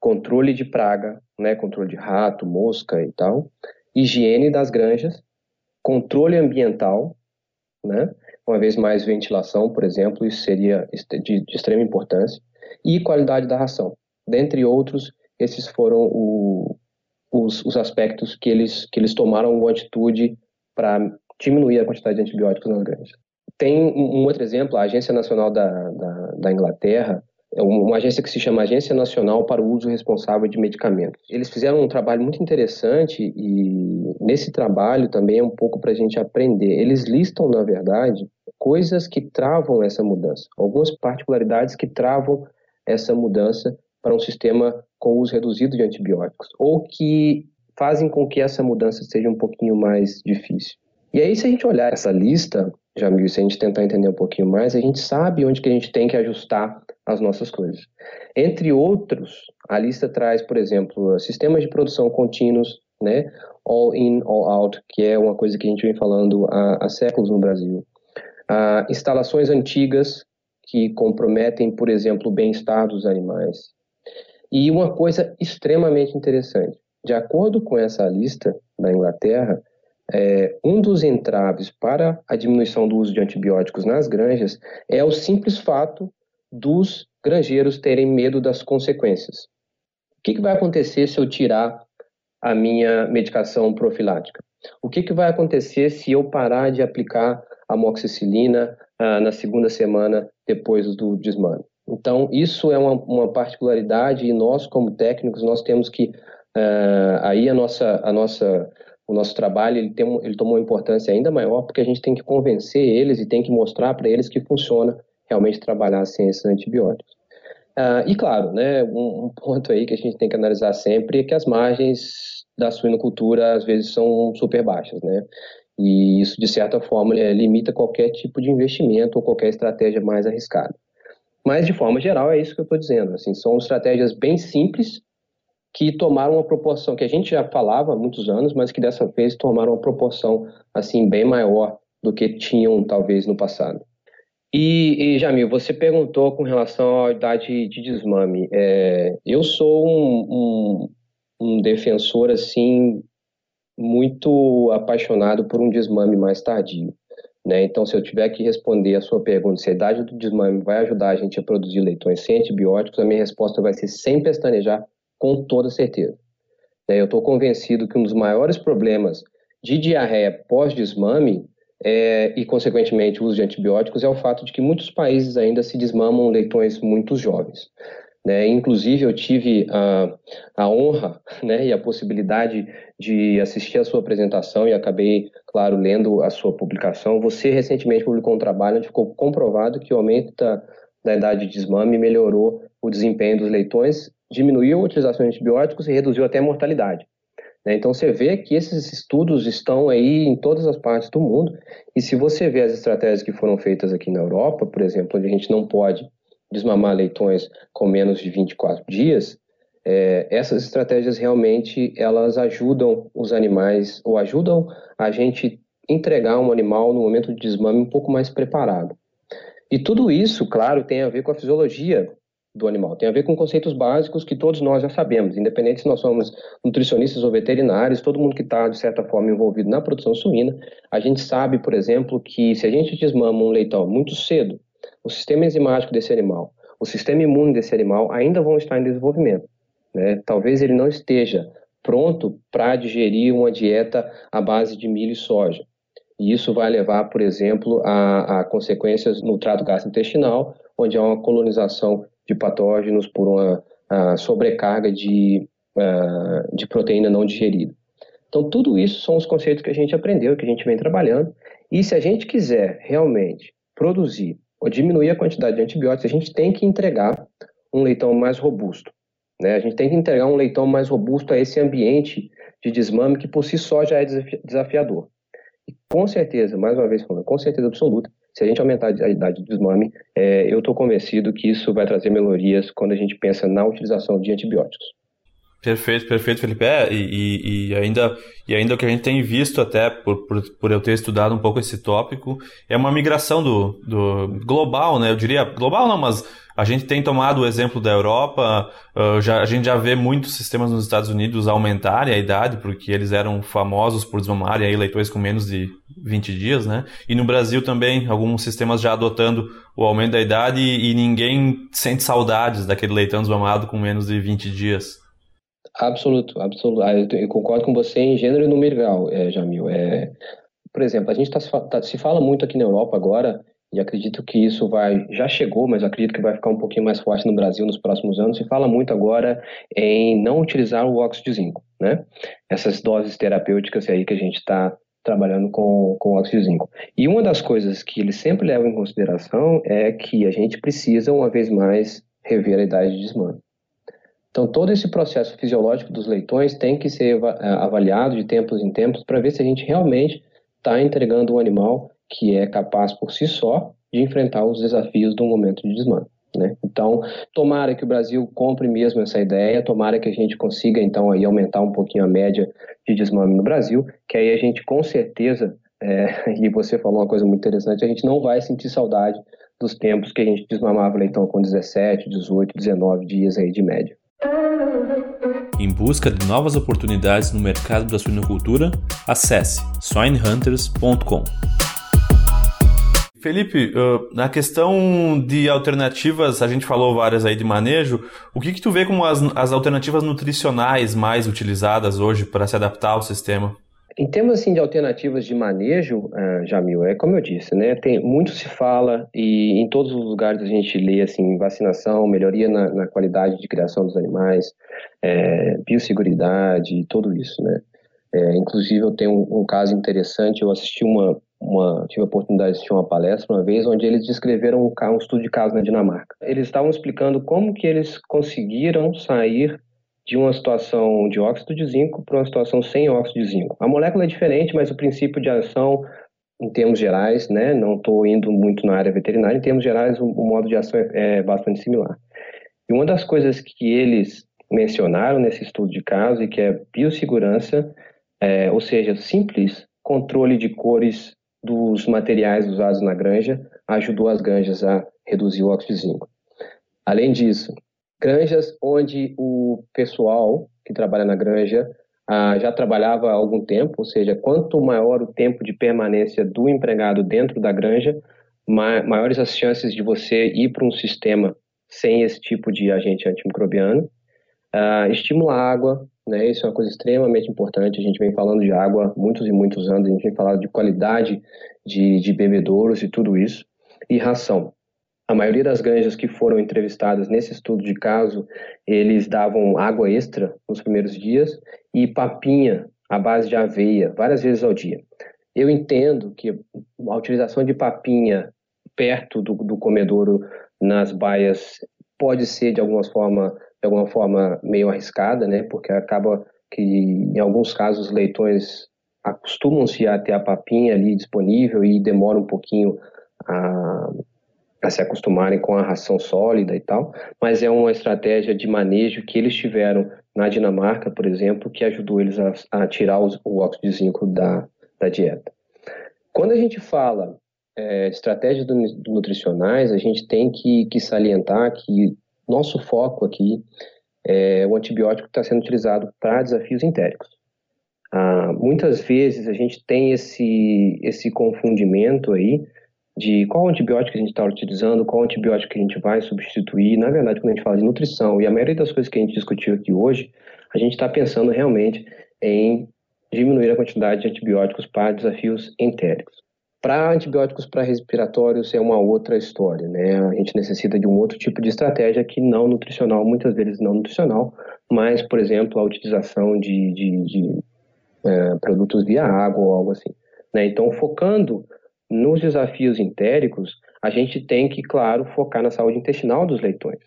Speaker 2: controle de praga, né, controle de rato, mosca e tal, higiene das granjas, controle ambiental, né, uma vez mais ventilação, por exemplo, isso seria de, de extrema importância, e qualidade da ração. Dentre outros, esses foram o, os, os, aspectos que eles, que eles tomaram uma atitude para diminuir a quantidade de antibióticos nas granjas. Tem um outro exemplo, a Agência Nacional da, da, da Inglaterra, é uma agência que se chama Agência Nacional para o Uso Responsável de Medicamentos. Eles fizeram um trabalho muito interessante e nesse trabalho também é um pouco para a gente aprender. Eles listam, na verdade, coisas que travam essa mudança, algumas particularidades que travam essa mudança para um sistema com uso reduzido de antibióticos, ou que fazem com que essa mudança seja um pouquinho mais difícil. E aí, se a gente olhar essa lista, Jamil, se a gente tentar entender um pouquinho mais, a gente sabe onde que a gente tem que ajustar as nossas coisas. Entre outros, a lista traz, por exemplo, sistemas de produção contínuos, né? All in, all out, que é uma coisa que a gente vem falando há, há séculos no Brasil. Ah, instalações antigas que comprometem, por exemplo, o bem-estar dos animais. E uma coisa extremamente interessante, de acordo com essa lista da Inglaterra, é, um dos entraves para a diminuição do uso de antibióticos nas granjas é o simples fato dos granjeiros terem medo das consequências. O que, que vai acontecer se eu tirar a minha medicação profilática? O que, que vai acontecer se eu parar de aplicar amoxicilina ah, na segunda semana depois do desmame? Então, isso é uma, uma, particularidade e nós, como técnicos, nós temos que, uh, aí a nossa, a nossa o nosso trabalho ele, tem, ele tomou uma importância ainda maior porque a gente tem que convencer eles e tem que mostrar para eles que funciona realmente trabalhar sem esses antibióticos. Ah, e claro, né, um, um, ponto aí que a gente tem que analisar sempre é que as margens da suinocultura às vezes são super baixas, né? E isso, de certa forma, é, limita qualquer tipo de investimento ou qualquer estratégia mais arriscada. Mas, de forma geral, é isso que eu estou dizendo. Assim, são estratégias bem simples, que tomaram uma proporção que a gente já falava há muitos anos, mas que dessa vez tomaram uma proporção assim bem maior do que tinham talvez no passado. E, e Jamil, você perguntou com relação à idade de desmame. É, eu sou um, um, um, defensor, assim, muito apaixonado por um desmame mais tardio. Né? Então, se eu tiver que responder a sua pergunta se a idade do desmame vai ajudar a gente a produzir leitões sem antibióticos, a minha resposta vai ser sem pestanejar, com toda certeza. Né? Eu estou convencido que um dos maiores problemas de diarreia pós-desmame é, e, consequentemente, o uso de antibióticos é o fato de que muitos países ainda se desmamam leitões muito jovens. Né? Inclusive, eu tive a, a honra né, e a possibilidade de assistir a sua apresentação e acabei, claro, lendo a sua publicação. Você recentemente publicou um trabalho onde ficou comprovado que o aumento da, da idade de desmame melhorou o desempenho dos leitões, diminuiu a utilização de antibióticos e reduziu até a mortalidade. Né? Então você vê que esses estudos estão aí em todas as partes do mundo, e se você vê as estratégias que foram feitas aqui na Europa, por exemplo, onde a gente não pode desmamar leitões com menos de 24 dias, é, essas estratégias realmente elas ajudam os animais, ou ajudam a gente entregar um animal no momento de desmame um pouco mais preparado. E tudo isso, claro, tem a ver com a fisiologia do animal. Tem a ver com conceitos básicos que todos nós já sabemos, independente se nós somos nutricionistas ou veterinários, todo mundo que está, de certa forma, envolvido na produção suína, a gente sabe, por exemplo, que se a gente desmama um leitão muito cedo, o sistema enzimático desse animal, o sistema imune desse animal ainda vão estar em desenvolvimento. Né? Talvez ele não esteja pronto para digerir uma dieta à base de milho e soja. E isso vai levar, por exemplo, a, a consequências no trato gastrointestinal, onde há uma colonização de patógenos por uma sobrecarga de, uh, de proteína não digerida. Então, tudo isso são os conceitos que a gente aprendeu, que a gente vem trabalhando. E se a gente quiser realmente produzir ou diminuir a quantidade de antibióticos, a gente tem que entregar um leitão mais robusto. Né? A gente tem que entregar um leitão mais robusto a esse ambiente de desmame que por si só já é desafiador. E com certeza, mais uma vez falando, com certeza absoluta, se a gente aumentar a idade do desmame, é, eu estou convencido que isso vai trazer melhorias quando a gente pensa na utilização de antibióticos.
Speaker 1: Perfeito, perfeito, Felipe. É, e, e, ainda, e ainda o que a gente tem visto, até por, por, por, eu ter estudado um pouco esse tópico, é uma migração do, do global, né? Eu diria, global não, mas a gente tem tomado o exemplo da Europa, uh, já, a gente já vê muitos sistemas nos Estados Unidos aumentarem a idade, porque eles eram famosos por desmamarem aí leitões com menos de 20 dias, né? E no Brasil também, alguns sistemas já adotando o aumento da idade e, e ninguém sente saudades daquele leitão desmamado com menos de 20 dias.
Speaker 2: Absoluto, absoluto. Ah, eu, concordo com você em gênero e número grau, é, Jamil. É, por exemplo, a gente tá, tá, se fala muito aqui na Europa agora e acredito que isso vai, já chegou, mas acredito que vai ficar um pouquinho mais forte no Brasil nos próximos anos. Se fala muito agora em não utilizar o óxido de zinco, né? Essas doses terapêuticas aí que a gente está trabalhando com, com óxido de zinco. E uma das coisas que eles sempre levam em consideração é que a gente precisa, uma vez mais, rever a idade de desmame. Então, todo esse processo fisiológico dos leitões tem que ser avaliado de tempos em tempos para ver se a gente realmente está entregando um animal que é capaz por si só de enfrentar os desafios do momento de desmame. Né? Então, tomara que o Brasil compre mesmo essa ideia, tomara que a gente consiga então aí aumentar um pouquinho a média de desmame no Brasil, que aí a gente com certeza, é, [LAUGHS] e você falou uma coisa muito interessante, a gente não vai sentir saudade dos tempos que a gente desmamava leitão com 17, 18, 19 dias aí de média.
Speaker 1: Em busca de novas oportunidades no mercado da suinocultura, acesse swinehunters.com. Felipe, na questão de alternativas, a gente falou várias aí de manejo. O que, que tu vê como as, as alternativas nutricionais mais utilizadas hoje para se adaptar ao sistema?
Speaker 2: Em termos assim, de alternativas de manejo, Jamil, é como eu disse, né? Tem, muito se fala e em todos os lugares a gente lê assim, vacinação, melhoria na, na qualidade de criação dos animais, é, biosseguridade, tudo isso, né? É, inclusive eu tenho um, um caso interessante, eu assisti uma, uma, tive a oportunidade de assistir uma palestra uma vez onde eles descreveram um, um estudo de caso na Dinamarca. Eles estavam explicando como que eles conseguiram sair de uma situação de óxido de zinco para uma situação sem óxido de zinco. A molécula é diferente, mas o princípio de ação, em termos gerais, né, não estou indo muito na área veterinária, em termos gerais, o, o modo de ação é, é, bastante similar. E uma das coisas que eles mencionaram nesse estudo de caso e que é biossegurança, é, ou seja, simples controle de cores dos materiais usados na granja ajudou as granjas a reduzir o óxido de zinco. Além disso, granjas onde o pessoal que trabalha na granja ah, já trabalhava há algum tempo, ou seja, quanto maior o tempo de permanência do empregado dentro da granja, ma maiores as chances de você ir para um sistema sem esse tipo de agente antimicrobiano. Ah, estimula a água, né? Isso é uma coisa extremamente importante. A gente vem falando de água muitos e muitos anos, a gente vem falando de qualidade de, de bebedouros e tudo isso. E ração. A maioria das granjas que foram entrevistadas nesse estudo de caso, eles davam água extra nos primeiros dias e papinha à base de aveia várias vezes ao dia. Eu entendo que a utilização de papinha perto do, do comedouro nas baias pode ser de alguma forma de alguma forma meio arriscada, né? Porque acaba que em alguns casos os leitões acostumam-se a ter a papinha ali disponível e demora um pouquinho a, a se acostumarem com a ração sólida e tal, mas é uma estratégia de manejo que eles tiveram na Dinamarca, por exemplo, que ajudou eles a, a tirar os, o óxido de zinco da, da dieta. Quando a gente fala é, estratégias nutricionais, a gente tem que, que salientar que nosso foco aqui é o antibiótico que está sendo utilizado para desafios entéricos. Ah, muitas vezes a gente tem esse, esse confundimento aí de qual antibiótico a gente está utilizando, qual antibiótico que a gente vai substituir. Na verdade, quando a gente fala de nutrição e a maioria das coisas que a gente discutiu aqui hoje, a gente está pensando realmente em diminuir a quantidade de antibióticos para desafios entéricos. Para antibióticos para respiratórios é uma outra história, né? A gente necessita de um outro tipo de estratégia que não nutricional, muitas vezes não nutricional, mas, por exemplo, a utilização de, de, de é, produtos via água ou algo assim. Né? Então, focando nos desafios entéricos, a gente tem que, claro, focar na saúde intestinal dos leitões,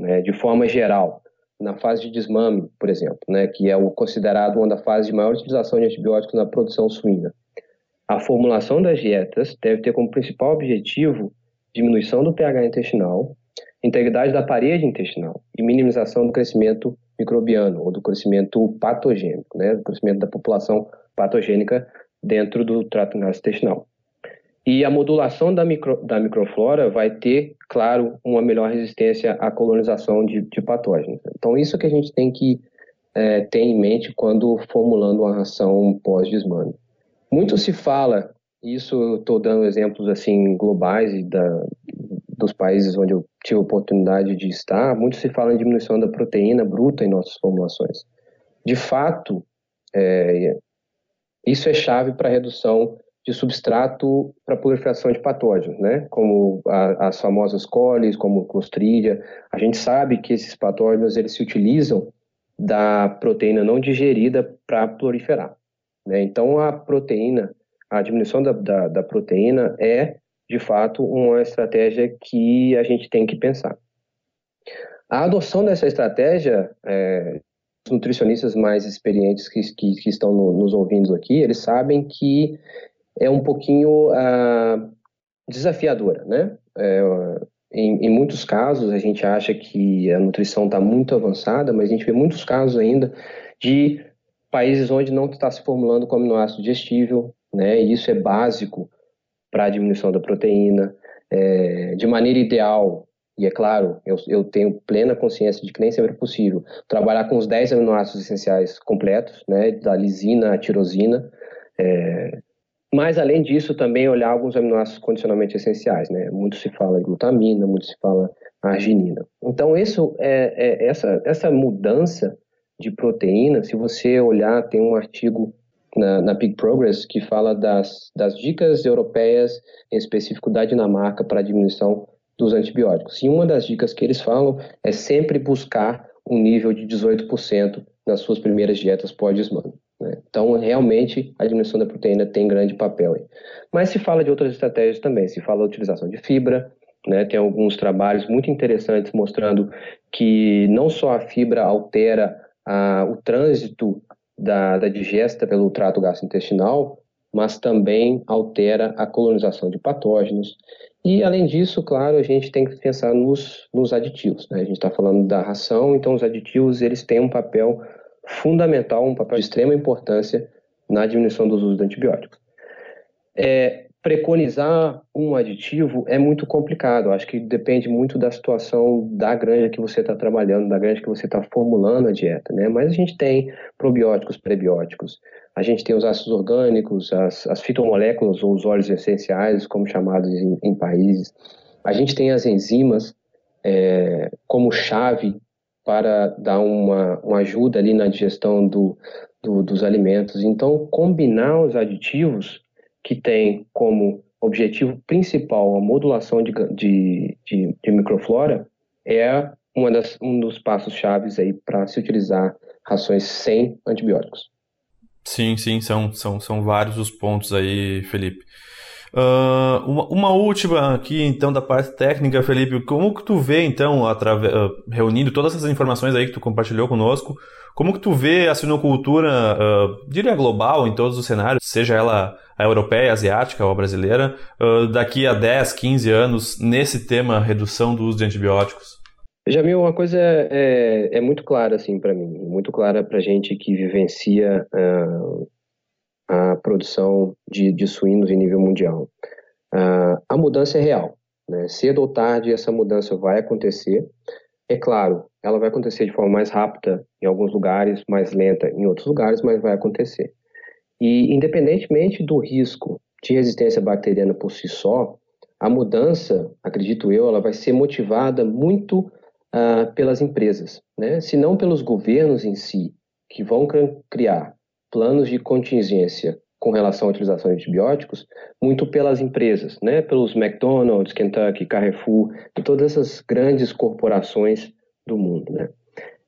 Speaker 2: né? de forma geral. Na fase de desmame, por exemplo, né? que é o considerado uma das fases de maior utilização de antibióticos na produção suína. A formulação das dietas deve ter como principal objetivo diminuição do pH intestinal, integridade da parede intestinal e minimização do crescimento microbiano ou do crescimento patogênico, né, do crescimento da população patogênica dentro do trato intestinal. E a modulação da, micro, da microflora vai ter, claro, uma melhor resistência à colonização de, de patógenos. Então, isso que a gente tem que é, ter em mente quando formulando uma ração pós-desmame. Muito se fala, isso estou dando exemplos assim globais e da, dos países onde eu tive a oportunidade de estar, muito se fala em diminuição da proteína bruta em nossas formulações. De fato, é, isso é chave para a redução de substrato para proliferação de patógenos, né? Como a, as famosas colis, como clostridia. A gente sabe que esses patógenos eles se utilizam da proteína não digerida para proliferar. Né? Então, a proteína, a diminuição da, da, da proteína é, de fato, uma estratégia que a gente tem que pensar. A adoção dessa estratégia, é, os nutricionistas mais experientes que, que, que estão no, nos ouvindo aqui, eles sabem que é um pouquinho uh, desafiadora, né? É, em, em, muitos casos, a gente acha que a nutrição está muito avançada, mas a gente vê muitos casos ainda de países onde não está se formulando como aminoácido digestível, né? E isso é básico para a diminuição da proteína. É, de maneira ideal, e é claro, eu, eu, tenho plena consciência de que nem sempre é possível, trabalhar com os 10 aminoácidos essenciais completos, né? Da lisina à tirosina. É, mas, além disso, também olhar alguns aminoácidos condicionalmente essenciais, né? Muito se fala em glutamina, muito se fala arginina. Então, isso é, é essa, essa mudança de proteína, se você olhar, tem um artigo na, na Big Progress que fala das, das dicas europeias, em específico da Dinamarca, para a diminuição dos antibióticos. E uma das dicas que eles falam é sempre buscar um nível de 18% nas suas primeiras dietas pós-desmame. Né? Então, realmente, a diminuição da proteína tem grande papel. Aí. Mas se fala de outras estratégias também, se fala da utilização de fibra, né? tem alguns trabalhos muito interessantes mostrando que não só a fibra altera o trânsito da, da digesta pelo trato gastrointestinal, mas também altera a colonização de patógenos. E, além disso, claro, a gente tem que pensar nos, nos aditivos. Né? A gente está falando da ração, então os aditivos eles têm um papel fundamental, um papel de extrema importância na diminuição dos usos de antibióticos. É, preconizar um aditivo é muito complicado. Acho que depende muito da situação da granja que você está trabalhando, da granja que você está formulando a dieta, né? Mas a gente tem probióticos, prebióticos, a gente tem os ácidos orgânicos, as, as fitomoléculas ou os óleos essenciais, como chamados em, em países. A gente tem as enzimas é, como chave para dar uma, uma ajuda ali na digestão do, do, dos alimentos. Então, combinar os aditivos que tem como objetivo principal a modulação de, de, de, de microflora é uma das, um dos passos chaves aí para se utilizar rações sem antibióticos.
Speaker 1: Sim, sim, são, são, são vários os pontos aí, Felipe. Uh, uma, uma, última aqui, então, da parte técnica, Felipe. Como que tu vê, então, através, uh, reunindo todas essas informações aí que tu compartilhou conosco, como que tu vê a sinocultura, uh, diria global, em todos os cenários, seja ela a europeia, a asiática ou a brasileira, daqui a 10, 15 anos, nesse tema redução do uso de antibióticos?
Speaker 2: Jamil, uma coisa é, é, é muito clara assim para mim, muito clara para gente que vivencia uh, a produção de, de suínos em nível mundial. Uh, a mudança é real. Né? Cedo ou tarde essa mudança vai acontecer. É claro, ela vai acontecer de forma mais rápida em alguns lugares, mais lenta em outros lugares, mas vai acontecer. E independentemente do risco de resistência bacteriana por si só, a mudança, acredito eu, ela vai ser motivada muito uh, pelas empresas, né? se não pelos governos em si, que vão criar planos de contingência com relação à utilização de antibióticos, muito pelas empresas, né? pelos McDonald's, Kentucky, Carrefour todas essas grandes corporações do mundo. Né?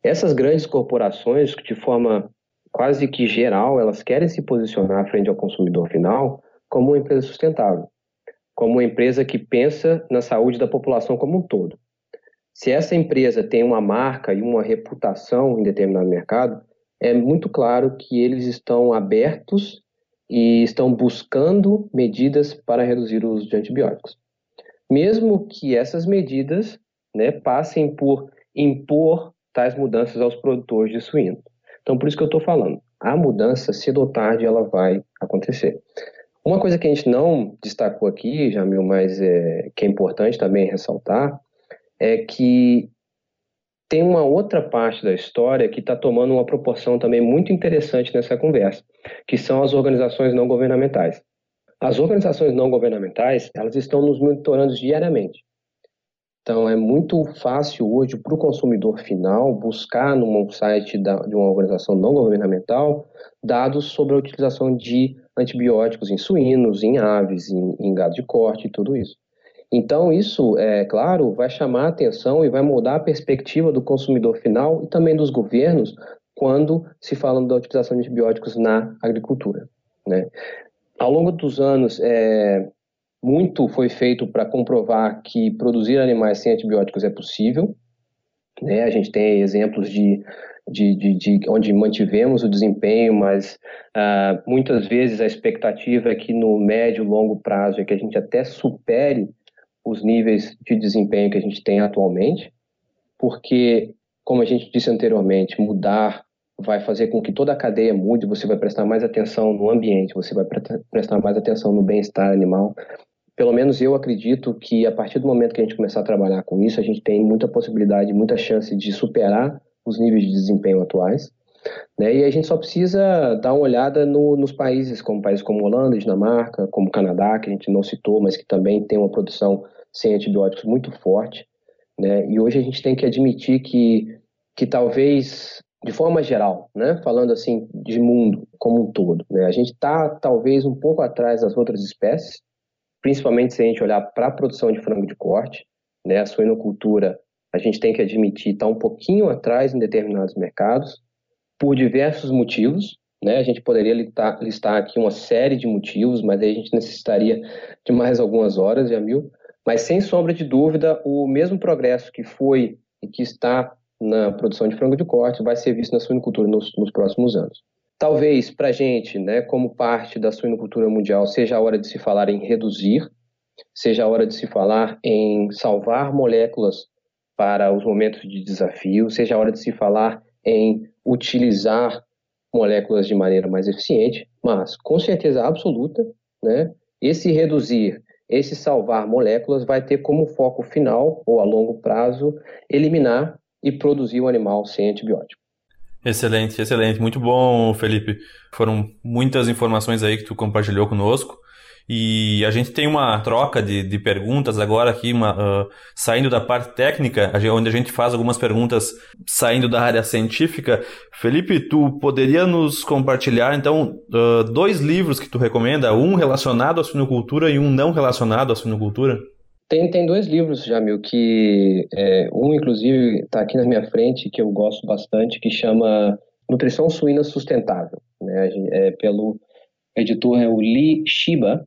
Speaker 2: Essas grandes corporações, de forma quase que geral, elas querem se posicionar frente ao consumidor final como uma empresa sustentável, como uma empresa que pensa na saúde da população como um todo. Se essa empresa tem uma marca e uma reputação em determinado mercado, é muito claro que eles estão abertos e estão buscando medidas para reduzir o uso de antibióticos. Mesmo que essas medidas né, passem por impor tais mudanças aos produtores de suíno. Então, por isso que eu estou falando, a mudança, cedo ou tarde, ela vai acontecer. Uma coisa que a gente não destacou aqui, Jamil, mas é, que é importante também ressaltar, é que tem uma outra parte da história que está tomando uma proporção também muito interessante nessa conversa, que são as organizações não governamentais. As organizações não governamentais, elas estão nos monitorando diariamente. Então, é muito fácil hoje para o consumidor final buscar num site da, de uma organização não governamental dados sobre a utilização de antibióticos em suínos, em aves, em, em gado de corte e tudo isso. Então, isso, é claro, vai chamar a atenção e vai mudar a perspectiva do consumidor final e também dos governos quando se fala da utilização de antibióticos na agricultura. Né? Ao longo dos anos, é, muito foi feito para comprovar que produzir animais sem antibióticos é possível. Né? A gente tem exemplos de, de, de, de onde mantivemos o desempenho, mas uh, muitas vezes a expectativa é que no médio e longo prazo é que a gente até supere os níveis de desempenho que a gente tem atualmente, porque, como a gente disse anteriormente, mudar vai fazer com que toda a cadeia mude, você vai prestar mais atenção no ambiente, você vai prestar mais atenção no bem-estar animal. Pelo menos eu acredito que a partir do momento que a gente começar a trabalhar com isso, a gente tem muita possibilidade, muita chance de superar os níveis de desempenho atuais. Né? E a gente só precisa dar uma olhada no, nos países, como países como Holanda, Dinamarca, como Canadá, que a gente não citou, mas que também tem uma produção sem antibióticos muito forte. Né? E hoje a gente tem que admitir que, que talvez, de forma geral, né? falando assim de mundo como um todo, né? a gente está talvez um pouco atrás das outras espécies, principalmente se a gente olhar para a produção de frango de corte. Né? A suinocultura, a gente tem que admitir, está um pouquinho atrás em determinados mercados por diversos motivos. Né? A gente poderia listar, listar aqui uma série de motivos, mas aí a gente necessitaria de mais algumas horas, Jamil. Mas, sem sombra de dúvida, o mesmo progresso que foi e que está na produção de frango de corte vai ser visto na suinocultura nos, nos próximos anos. Talvez para a gente, né, como parte da suinocultura mundial, seja a hora de se falar em reduzir, seja a hora de se falar em salvar moléculas para os momentos de desafio, seja a hora de se falar em utilizar moléculas de maneira mais eficiente, mas com certeza absoluta, né, esse reduzir, esse salvar moléculas vai ter como foco final, ou a longo prazo, eliminar e produzir o animal sem antibiótico.
Speaker 1: Excelente, excelente. Muito bom, Felipe. Foram muitas informações aí que tu compartilhou conosco. E a gente tem uma troca de, de perguntas agora aqui, uma, uh, saindo da parte técnica, onde a gente faz algumas perguntas saindo da área científica. Felipe, tu poderia nos compartilhar, então, uh, dois livros que tu recomenda, um relacionado à suinocultura e um não relacionado à suinocultura?
Speaker 2: Tem, tem dois livros, Jamil, que é, um, inclusive, está aqui na minha frente, que eu gosto bastante, que chama Nutrição Suína Sustentável. Né? É pelo editor é o Lee Shiba,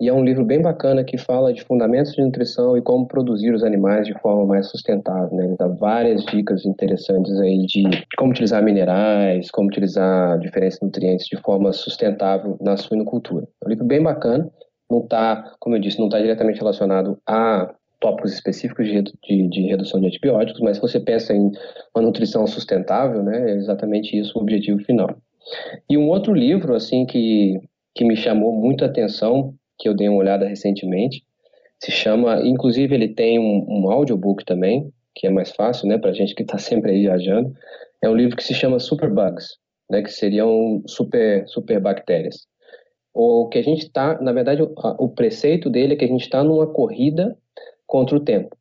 Speaker 2: e é um livro bem bacana que fala de fundamentos de nutrição e como produzir os animais de forma mais sustentável. Né? Ele dá várias dicas interessantes aí de como utilizar minerais, como utilizar diferentes nutrientes de forma sustentável na suinocultura. É um livro bem bacana não está, como eu disse, não está diretamente relacionado a tópicos específicos de, de, de, redução de antibióticos, mas se você pensa em uma nutrição sustentável, né, é exatamente isso o objetivo final. E um outro livro, assim, que, que me chamou muita atenção, que eu dei uma olhada recentemente, se chama, inclusive ele tem um, um audiobook também, que é mais fácil, né, para gente que está sempre aí viajando, é um livro que se chama Superbugs, né, que seriam super, super bactérias o que a gente está, na verdade, o, preceito dele é que a gente está numa corrida contra o tempo.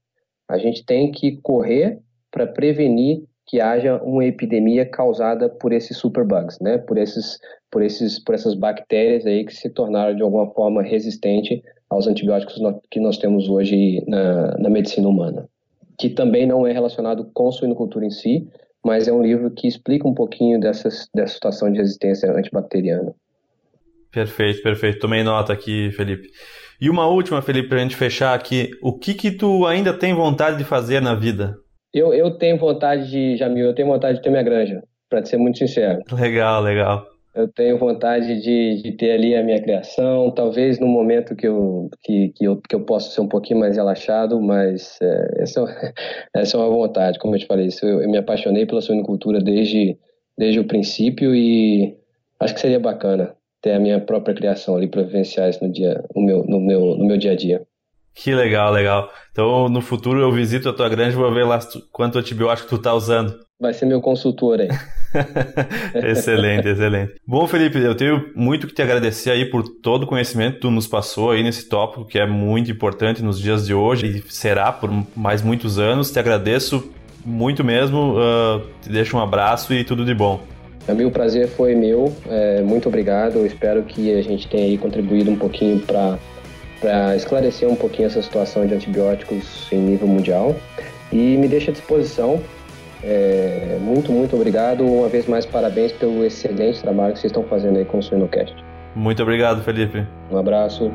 Speaker 2: A gente tem que correr para prevenir que haja uma epidemia causada por esses superbugs, né? Por esses, por esses, por essas bactérias aí que se tornaram de alguma forma resistente aos antibióticos que nós temos hoje na, na medicina humana, que também não é relacionado com suinocultura em si, mas é um livro que explica um pouquinho dessas, dessa situação de resistência antibacteriana.
Speaker 1: Perfeito, perfeito. Tomei nota aqui, Felipe. E uma última, Felipe, para a gente fechar aqui. O que que tu ainda tem vontade de fazer na vida?
Speaker 2: Eu, eu tenho vontade de, Jamil, eu tenho vontade de ter minha granja, para ser muito sincero.
Speaker 1: Legal, legal.
Speaker 2: Eu tenho vontade de, de ter ali a minha criação, talvez no momento que eu, que, que eu, que eu possa ser um pouquinho mais relaxado, mas é, essa, [LAUGHS] essa é uma vontade, como eu te falei. Isso, eu, eu me apaixonei pela suinocultura desde, desde o princípio e acho que seria bacana ter a minha própria criação ali para vivenciar isso no dia, no meu, no meu, no meu dia a dia.
Speaker 1: Que legal, legal. Então, no futuro eu visito a tua granja e vou ver lá quanto antibiótico tu tá usando.
Speaker 2: Vai ser meu consultor aí. [LAUGHS]
Speaker 1: excelente, excelente. Bom, Felipe, eu tenho muito que te agradecer aí por todo o conhecimento que tu nos passou aí nesse tópico que é muito importante nos dias de hoje e será por mais muitos anos. Te agradeço muito mesmo. Uh, te deixo um abraço e tudo de bom.
Speaker 2: Também o prazer foi meu, é, muito obrigado. Eu espero que a gente tenha contribuído um pouquinho para esclarecer um pouquinho essa situação de antibióticos em nível mundial. E me deixa à disposição. É, muito, muito obrigado. Uma vez mais, parabéns pelo excelente trabalho que vocês estão fazendo aí com o Suinocast.
Speaker 1: Muito obrigado, Felipe.
Speaker 2: Um abraço.